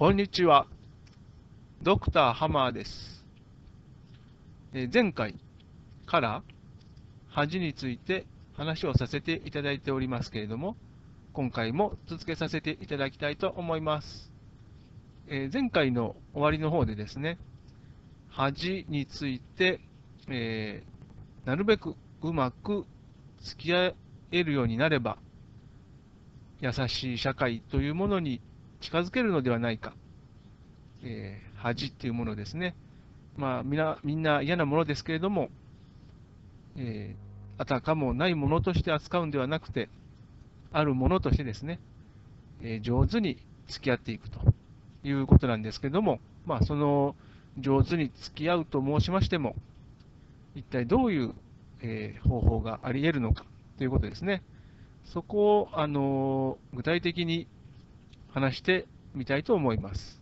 こんにちは。ドクターハマーです。え前回から恥について話をさせていただいておりますけれども、今回も続けさせていただきたいと思います。え前回の終わりの方でですね、恥について、えーなるべくうまく付き合えるようになれば、優しい社会というものに近づけるのではないか、えー恥っていうものですね。まあ、みな、みんな嫌なものですけれども、えーあたかもないものとして扱うんではなくて、あるものとしてですね、えー上手に付き合っていくということなんですけれども、まあ、その上手に付き合うと申しましても、一体どういう、えー方法があり得るのかということですね。そこを、あのー具体的に話してみたいと思います。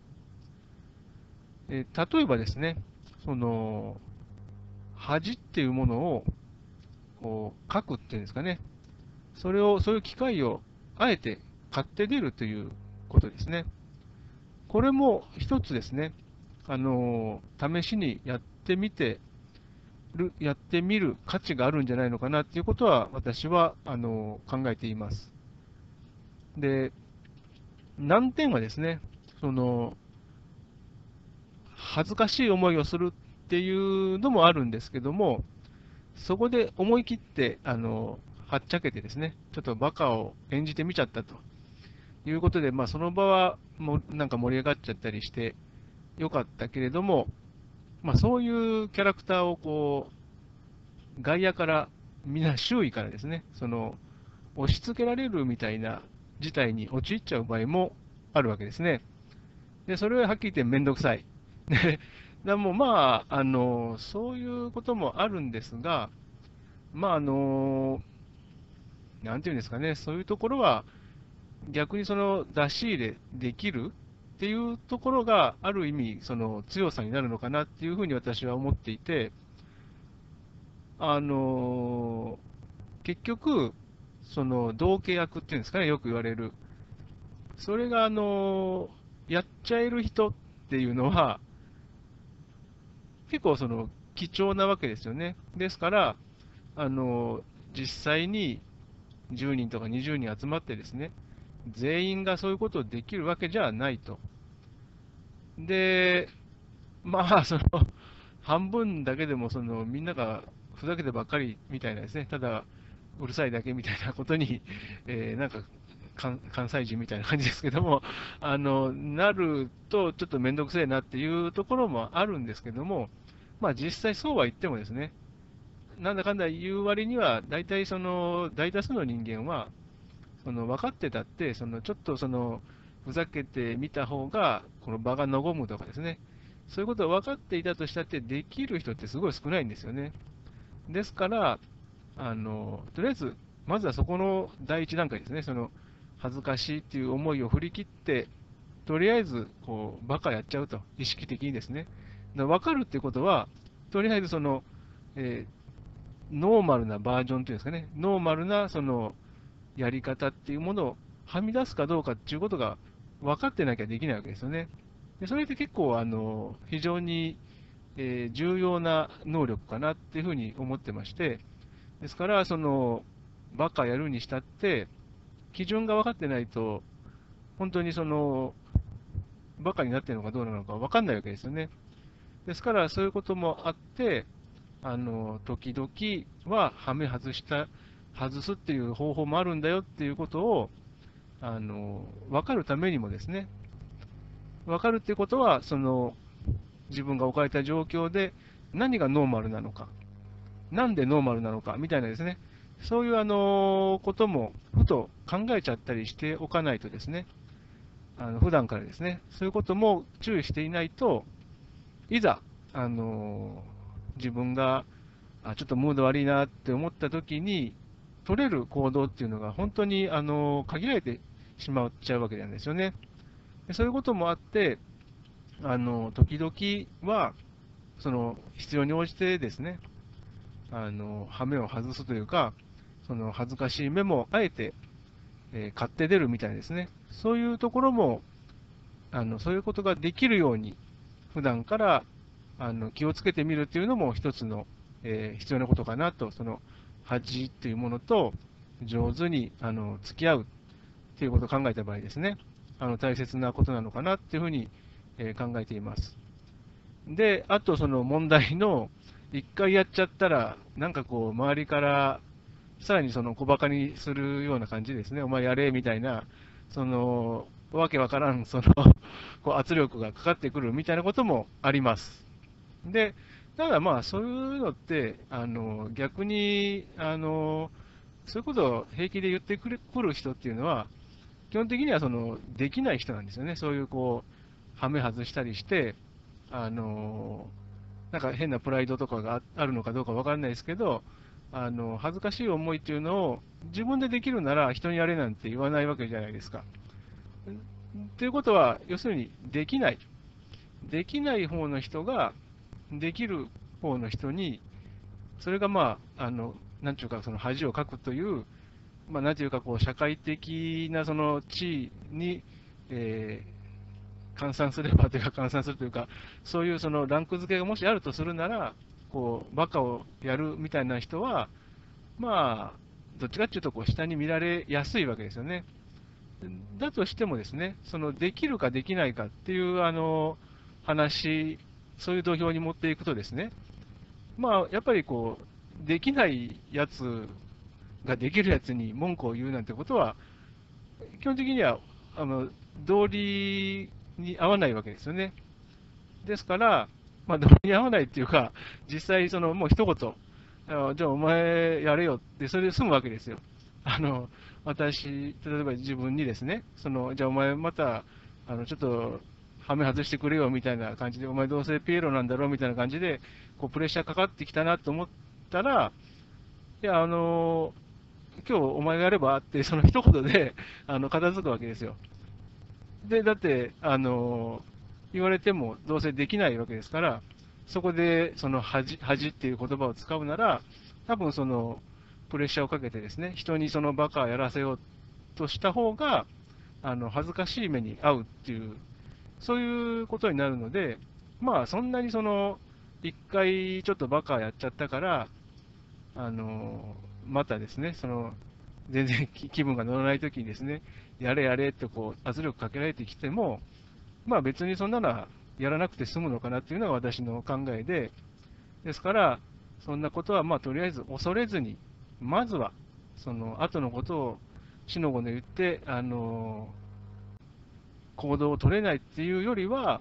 え例えばですね、その、恥っていうものをこう書くっていうんですかね、それを、そういう機会をあえて買って出るということですね。これも一つですね、あの試しにやってみてる、やってみる価値があるんじゃないのかなっていうことは、私は、あの考えています。で、難点はですね、その、恥ずかしい思いをするっていうのもあるんですけども、そこで思い切って、あの、はっちゃけてですね、ちょっとバカを演じてみちゃったということで、まあ、その場はもなんか盛り上がっちゃったりしてよかったけれども、まあ、そういうキャラクターをこう、外野から、みんな周囲からですね、その、押し付けられるみたいな事態に陥っちゃう場合もあるわけですね。で、それははっきり言ってめんどくさい。で、でもまあ、あの、そういうこともあるんですが、まあ、あの、なんていうんですかね、そういうところは、逆にその出し入れできるっていうところが、ある意味、その強さになるのかなっていうふうに私は思っていて、あの、結局、その同契約っていうんですかね、よく言われる。それが、あの、やっちゃえる人っていうのは、結構その貴重なわけですよね。ですから、あの、実際に10人とか20人集まってですね、全員がそういうことをできるわけじゃないと。で、まあ、その、半分だけでも、その、みんながふざけてばっかりみたいなですね、ただ、うるさいだけみたいなことに、えーなんか、関西人みたいな感じですけども、あの、なると、ちょっとめんどくせえなっていうところもあるんですけども、まあ実際そうは言ってもですね、なんだかんだ言う割には、大体その、大多数の人間は、その分かってたって、そのちょっとその、ふざけてみた方が、この場が和むとかですね、そういうことを分かっていたとしたって、できる人ってすごい少ないんですよね。ですから、あの、とりあえず、まずはそこの第一段階ですね、その、恥ずかしいっていう思いを振り切って、とりあえず、こう、バカやっちゃうと、意識的にですね。だ分かるっていうことは、とりあえずその、えーノーマルなバージョンっていうんですかね、ノーマルなその、やり方っていうものをはみ出すかどうかっていうことが分かってなきゃできないわけですよね。でそれって結構、あの、非常に、えー重要な能力かなっていうふうに思ってまして、ですから、その、バカやるにしたって、基準が分かってないと、本当にその、バカになってるのかどうなのか分かんないわけですよね。ですから、そういうこともあって、あの、時々は、はめ外した、外すっていう方法もあるんだよっていうことを、あの、分かるためにもですね、分かるっていうことは、その、自分が置かれた状況で何がノーマルなのか、なんでノーマルなのか、みたいなですね、そういうあのことも、ふと考えちゃったりしておかないとですね、あの普段からですね、そういうことも注意していないと、いざ、あの自分があちょっとムード悪いなって思ったときに、取れる行動っていうのが本当にあの限られてしまっちゃうわけなんですよね。でそういうこともあって、あの時々は、その必要に応じてですね、あの羽目を外すというか、その恥ずかしい目もあえて、えー買って出るみたいですね、そういうところもあのそういうことができるように、普段からあの気をつけてみるっていうのも一つの、えー必要なことかなと、その恥っていうものと上手にあの付き合うっていうことを考えた場合ですね、あの大切なことなのかなっていうふうに、えー考えています。で、あとその問題の、一回やっちゃったら、なんかこう、周りから、さらにその小馬鹿にするような感じですね、お前やれみたいな、その、わけわからん、その、こう圧力がかかってくるみたいなこともあります。で、ただまあ、そういうのって、あの、逆に、あの、そういうことを平気で言ってくるくる人っていうのは、基本的にはその、できない人なんですよね。そういうこう、はめ外したりして、あの、なんか変なプライドとかがあるのかどうかわからないですけど、あの、恥ずかしい思いっていうのを自分でできるなら人にやれなんて言わないわけじゃないですか。ということは、要するに、できない。できない方の人が、できる方の人に、それがまあ、あの、なんていうか、その恥をかくという、まあ、なんていうか、こう、社会的なその地位に、えー換算すればというか、換算するというか、そういうそのランク付けがもしあるとするなら、こう、バカをやるみたいな人は、まあ、どっちかっていうと、こう、下に見られやすいわけですよね。だとしてもですね、その、できるかできないかっていう、あの、話、そういう土俵に持っていくとですね、まあ、やっぱりこう、できないやつができるやつに文句を言うなんてことは、基本的には、あの、道理に合わないわけですよね。ですから、まあ、道理に合わないっていうか、実際、その、もう一言、あじゃあお前やれよって、それで済むわけですよ。あの、私、例えば自分にですね、その、じゃあお前また、あの、ちょっと、はめ外してくれよみたいな感じで、お前どうせピエロなんだろうみたいな感じで、こう、プレッシャーかかってきたなと思ったら、いや、あの、今日お前がやればって、その一言で、あの、片付くわけですよ。で、だって、あの、言われてもどうせできないわけですから、そこで、その恥、恥っていう言葉を使うなら、多分その、プレッシャーをかけてですね、人にそのバカをやらせようとした方が、あの、恥ずかしい目に遭うっていう、そういうことになるので、まあ、そんなにその、一回ちょっとバカやっちゃったから、あの、またですね、その、全然気分が乗らないときにですね、やれやれってこう圧力かけられてきても、まあ別にそんなのはやらなくて済むのかなっていうのが私の考えで、ですから、そんなことはまあとりあえず恐れずに、まずは、その後のことをしのごの言って、あの、行動を取れないっていうよりは、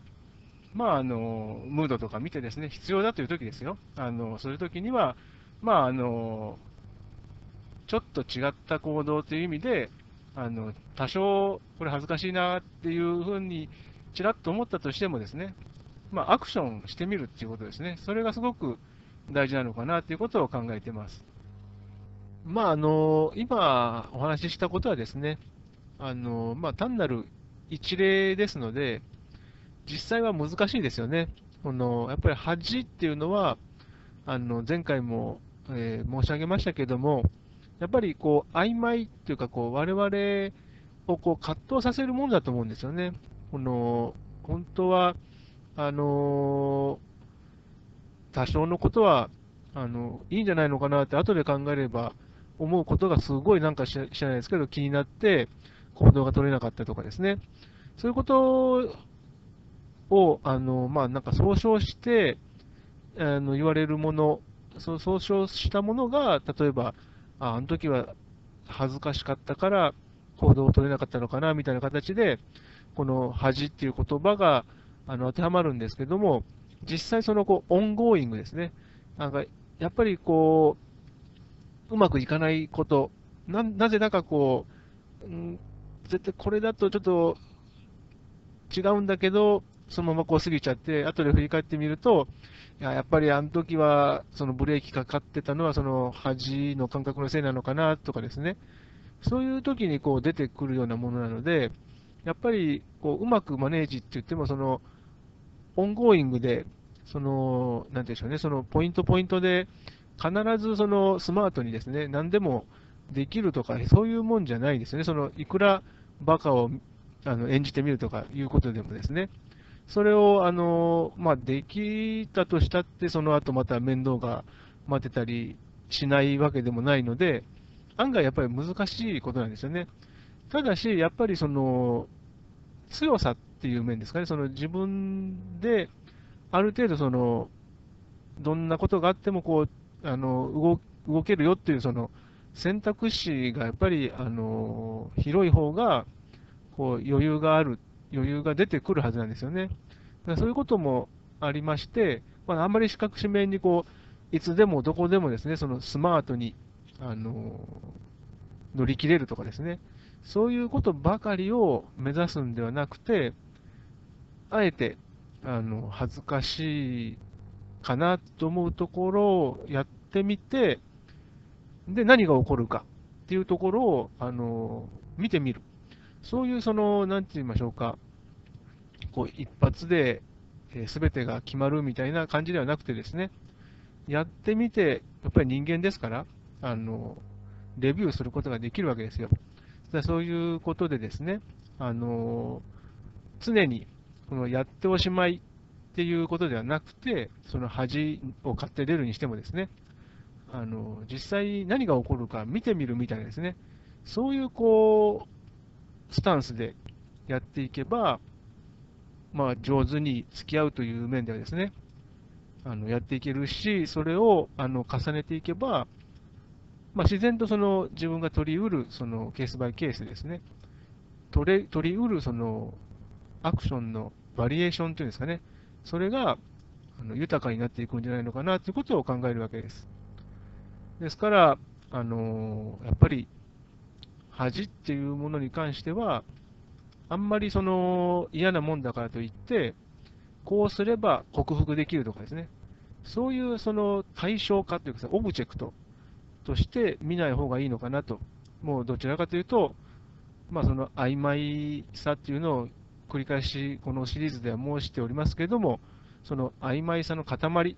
まああの、ムードとか見てですね、必要だというときですよ。あの、そういうときには、まああの、ちょっと違った行動という意味で、あの、多少、これ恥ずかしいなっていうふうに、ちらっと思ったとしてもですね、まあ、アクションしてみるっていうことですね。それがすごく大事なのかなということを考えてます。まあ、あの、今お話ししたことはですね、あの、まあ、単なる一例ですので、実際は難しいですよね。この、やっぱり恥っていうのは、あの、前回も、えー申し上げましたけども、やっぱりこう、曖昧っていうか、こう、我々をこう、葛藤させるもんだと思うんですよね。この、本当は、あの多少のことは、あの、いいんじゃないのかなって後で考えれば思うことがすごいなんか知らないですけど気になって行動が取れなかったとかですね。そういうことを、あの、まあ、なんか総称して、あの、言われるもの、そう総称したものが、例えば、あ、あの時は恥ずかしかったから行動を取れなかったのかな、みたいな形で、この恥っていう言葉が、あの、当てはまるんですけども、実際その、こう、オンゴーイングですね。なんか、やっぱりこう、うまくいかないこと、な、なぜだかこう、うん、絶対これだとちょっと違うんだけど、そのままこう過ぎちゃって、後で振り返ってみると、いや、やっぱりあの時は、そのブレーキかかってたのは、その恥の感覚のせいなのかなとかですね。そういう時にこう出てくるようなものなので、やっぱりこううまく manage って言っても、その、 ongoing で、その、なんでしょうね、そのポイントポイントで、必ずそのスマートにですね、何でもできるとか、そういうもんじゃないですよね。その、いくらバカを、あの演じてみるとかいうことでもですね、それを、あの、まあ、できたとしたって、その後また面倒が待てたりしないわけでもないので、案外やっぱり難しいことなんですよね。ただし、やっぱりその、強さっていう面ですかね、その自分で、ある程度その、どんなことがあってもこう、あの動動けるよっていうその選択肢がやっぱりあの広い方がこう余裕がある、余裕が出てくるはずなんですよね。だからそういうこともありまして、まあ、あんまり四角紙面にこういつでもどこでもですね、そのスマートにあの乗り切れるとかですね、そういうことばかりを目指すんではなくて、あえてあの恥ずかしいかなと思うところをやってみて、で、何が起こるかっていうところを、あの、見てみる。そういう、その、なんて言いましょうか、こう、一発で、えー、全てが決まるみたいな感じではなくてですね、やってみて、やっぱり人間ですから、あの、レビューすることができるわけですよ。だそういうことでですね、あの、常に、このやっておしまいっていうことではなくて、その恥を買って出るにしてもですね、あの実際何が起こるか見てみるみたいなですね、そういうこうスタンスでやっていけば、まあ、上手に付き合うという面ではですね、あのやっていけるし、それをあの重ねていけば、まあ、自然とその自分が取りうるそのケースバイケースですね、取れ取りうるそのアクションのバリエーションというんですかね、それがあの豊かになっていくんじゃないのかなということを考えるわけです。ですから、あのやっぱり恥っていうものに関しては、あんまりその嫌なもんだからといって、こうすれば克服できるとかですね、そういうその対象化というか、オブジェクトとして見ない方がいいのかなと、もうどちらかというと、まあ、その曖昧さっていうのを繰り返しこのシリーズでは申しておりますけれども、その曖昧さの塊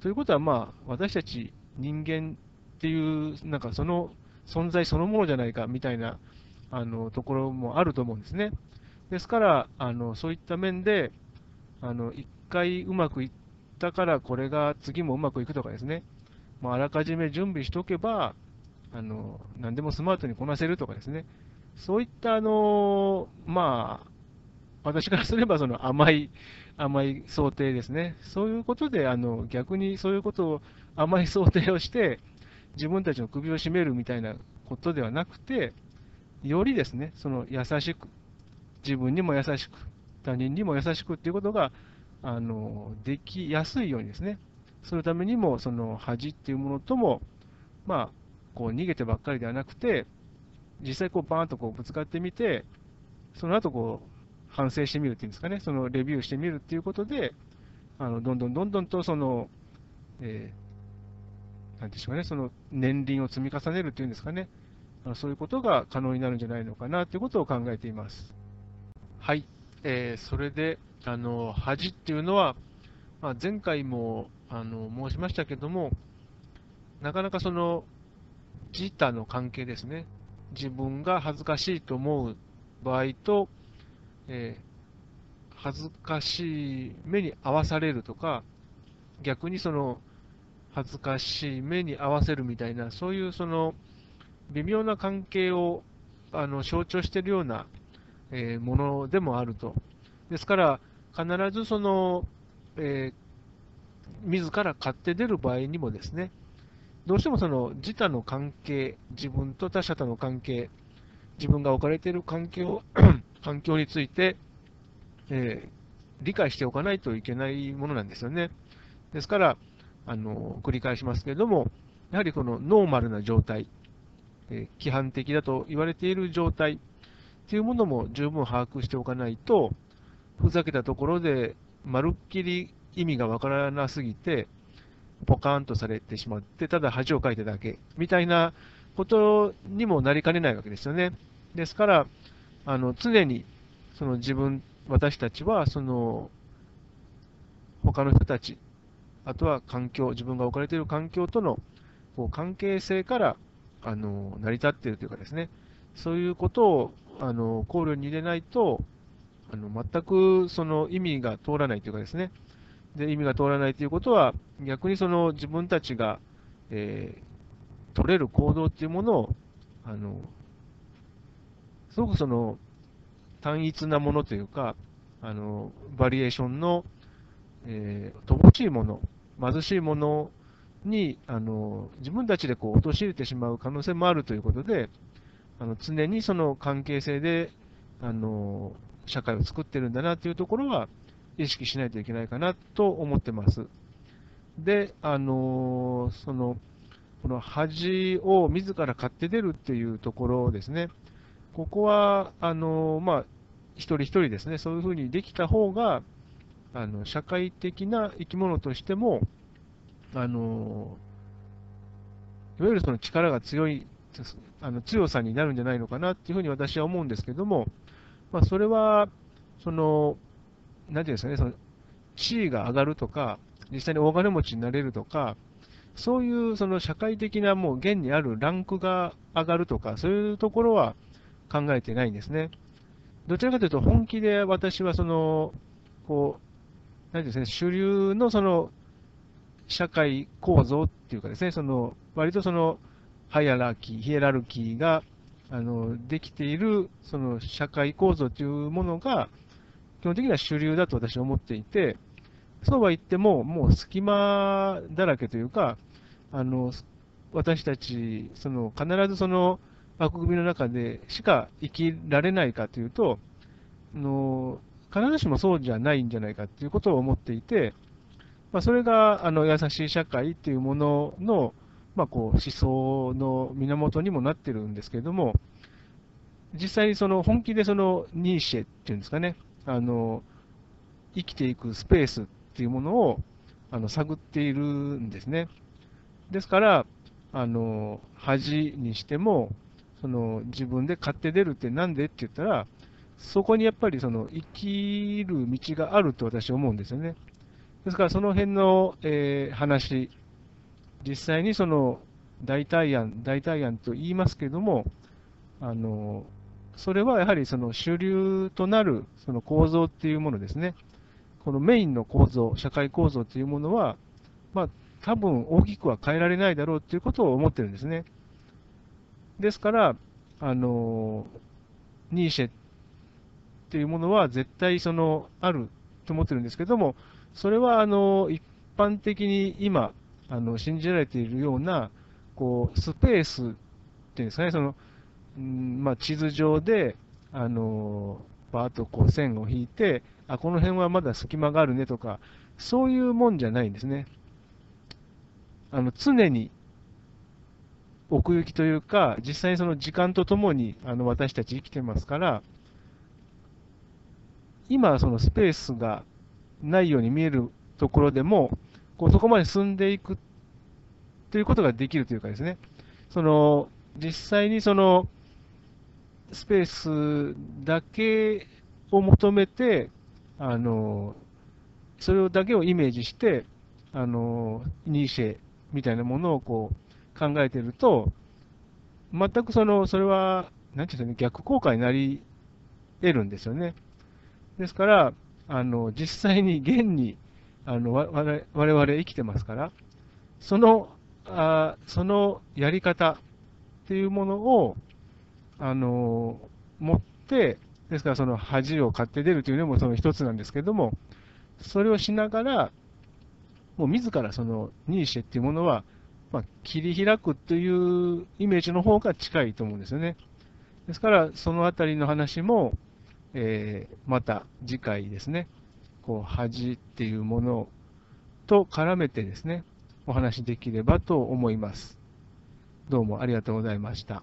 ということは、まあ、私たち人間っていう、なんかその存在そのものじゃないかみたいなあのところもあると思うんですね。ですから、あのそういった面で、あの1回うまくいったから、これが次もうまくいくとかですね、まあ、あらかじめ準備しておけば、あの何でもスマートにこなせるとかですね、そういったあの、まあ、私からすればその甘い、甘い想定ですね。そういうことで、あの逆にそういうことを甘い想定をして、自分たちの首を絞めるみたいなことではなくて、よりですね、その優しく、自分にも優しく、他人にも優しくっていうことが、あのできやすいようにですね、そのためにも、その恥っていうものとも、まあ、こう逃げてばっかりではなくて、実際こうバーンとこうぶつかってみて、その後こう反省してみるっていうんですかね、そのレビューしてみるっていうことで、あのどんどんどんどんとその、え、なんでしょうね、その年輪を積み重ねるっていうんですかね、そういうことが可能になるんじゃないのかなということを考えています。はい、えー、それで、あの恥っていうのは、まあ、前回もあの申しましたけども、なかなかその自他の関係ですね、自分が恥ずかしいと思う場合と、えー、恥ずかしい目に合わされるとか、逆にその恥ずかしい目に合わせるみたいな、そういうその微妙な関係をあの象徴しているような、えー、ものでもあると。ですから、必ずその、えー、自ら買って出る場合にもですね、どうしてもその自他の関係、自分と他者との関係、自分が置かれている環境 環境について、えー、理解しておかないといけないものなんですよね。ですから、あの繰り返しますけれども、やはりこのノーマルな状態、え、規範的だと言われている状態というものも十分把握しておかないと、ふざけたところで、まるっきり意味がわからなすぎて、ポカーンとされてしまって、ただ恥をかいただけみたいなことにもなりかねないわけですよね。ですから、あの常にその自分、私たちはその他の人たち、あとは環境、自分が置かれている環境とのこう関係性からあの成り立っているというかですね、そういうことをあの考慮に入れないと、あの全くその意味が通らないというかですね、で意味が通らないということは、逆にその自分たちが、えー、取れる行動っていうものを、あのすごくその単一なものというか、あのバリエーションの、えー、乏しいもの、貧しいものにあの自分たちでこう陥れてしまう可能性もあるということで、あの常にその関係性であの社会を作ってるんだなというところは意識しないといけないかなと思ってます。で、あのそのこの恥を自ら買って出るっていうところですね、ここは、あのまあ、一人一人ですね、そういうふうにできた方が、あの社会的な生き物としても、あのいわゆるその力が強い、あの強さになるんじゃないのかなっていうふうに私は思うんですけども、まあ、それは、その、なんていうんですかね、その地位が上がるとか、実際に大金持ちになれるとか、そういうその社会的なもう現にあるランクが上がるとか、そういうところは考えてないんですね。どちらかというと、本気で私はその、こう、なんですね、主流のその社会構造っていうかですね、その割とそのハイアラーキー、ヒエラルキーがあのできているその社会構造というものが、基本的には主流だと私は思っていて、そうは言っても、もう隙間だらけというか、あの私たち、その必ずその枠組みの中でしか生きられないかというと、の必ずしもそうじゃないんじゃないかということを思っていて、まあ、それがあの優しい社会っていうものの、まあ、こう思想の源にもなってるんですけれども、実際にその本気でそのニーシェっていうんですかね、あの生きていくスペースっていうものをあの探っているんですね。ですから、あの恥にしても、その自分で買って出るってなんでって言ったら、そこにやっぱりその生きる道があると私は思うんですよね。ですからその辺の、えー、話、実際にその代替案、代替案と言いますけども、あのそれはやはりその主流となるその構造っていうものですね。このメインの構造、社会構造というものは、まあ、多分大きくは変えられないだろうということを思ってるんですね。ですから、あのニーシェっていうものは絶対そのあると思ってるんですけども、それはあの一般的に今あの信じられているようなこうスペースっていうんですかね、そのうんまあ、地図上であのバーッとこう線を引いて、あこの辺はまだ隙間があるねとか、そういうもんじゃないんですね。あの常に奥行きというか、実際にその時間とともにあの私たち生きてますから、今、そのスペースがないように見えるところでも、こうそこまで進んでいくということができるというかですね、その実際にそのスペースだけを求めて、あのそれだけをイメージして、あのニーシェみたいなものをこう考えていると、全くそのそれは、なんていうんですかね、逆効果になり得るんですよね。ですから、あの実際に現にあの我々生きてますから、そのあそのやり方っていうものをあの持って、ですからその恥を買って出るというのもその一つなんですけども、それをしながら、もう自らそのニーシェっていうものは、まあ、切り開くというイメージの方が近いと思うんですよね。ですから、そのあたりの話も、えー、また次回ですね、こう恥っていうものと絡めてですね、お話しできればと思います。どうもありがとうございました。